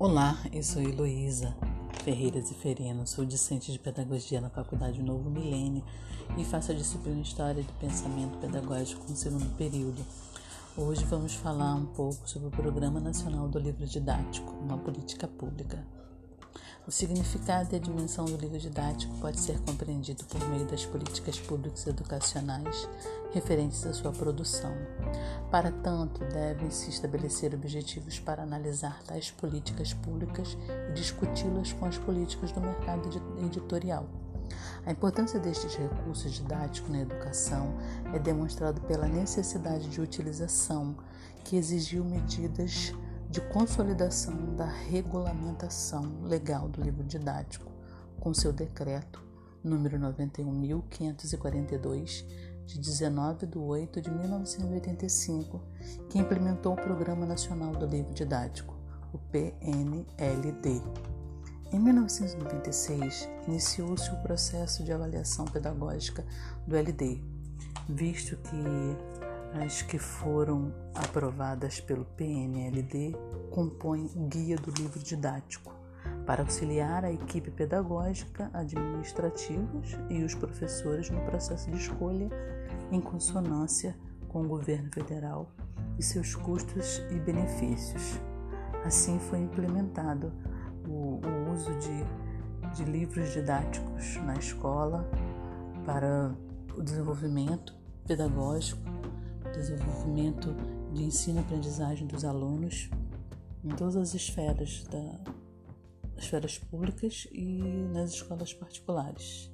Olá, eu sou Heloísa Ferreira Zeferino, sou discente de Pedagogia na Faculdade Novo Milênio e faço a disciplina História do Pensamento Pedagógico no segundo período. Hoje vamos falar um pouco sobre o Programa Nacional do Livro Didático, uma política pública. O significado e a dimensão do livro didático pode ser compreendido por meio das políticas públicas educacionais referentes à sua produção. Para tanto, devem-se estabelecer objetivos para analisar tais políticas públicas e discuti-las com as políticas do mercado editorial. A importância destes recursos didáticos na educação é demonstrado pela necessidade de utilização que exigiu medidas de consolidação da regulamentação legal do livro didático, com seu decreto número 91.542, de 19 de 8 de 1985, que implementou o Programa Nacional do Livro Didático, o PNLD. Em 1996, iniciou-se o processo de avaliação pedagógica do LD, visto que as que foram aprovadas pelo PNLD compõem o guia do livro didático para auxiliar a equipe pedagógica, administrativas e os professores no processo de escolha em consonância com o governo federal e seus custos e benefícios. Assim foi implementado o, o uso de, de livros didáticos na escola para o desenvolvimento pedagógico desenvolvimento de ensino-aprendizagem dos alunos em todas as esferas, da, esferas públicas e nas escolas particulares.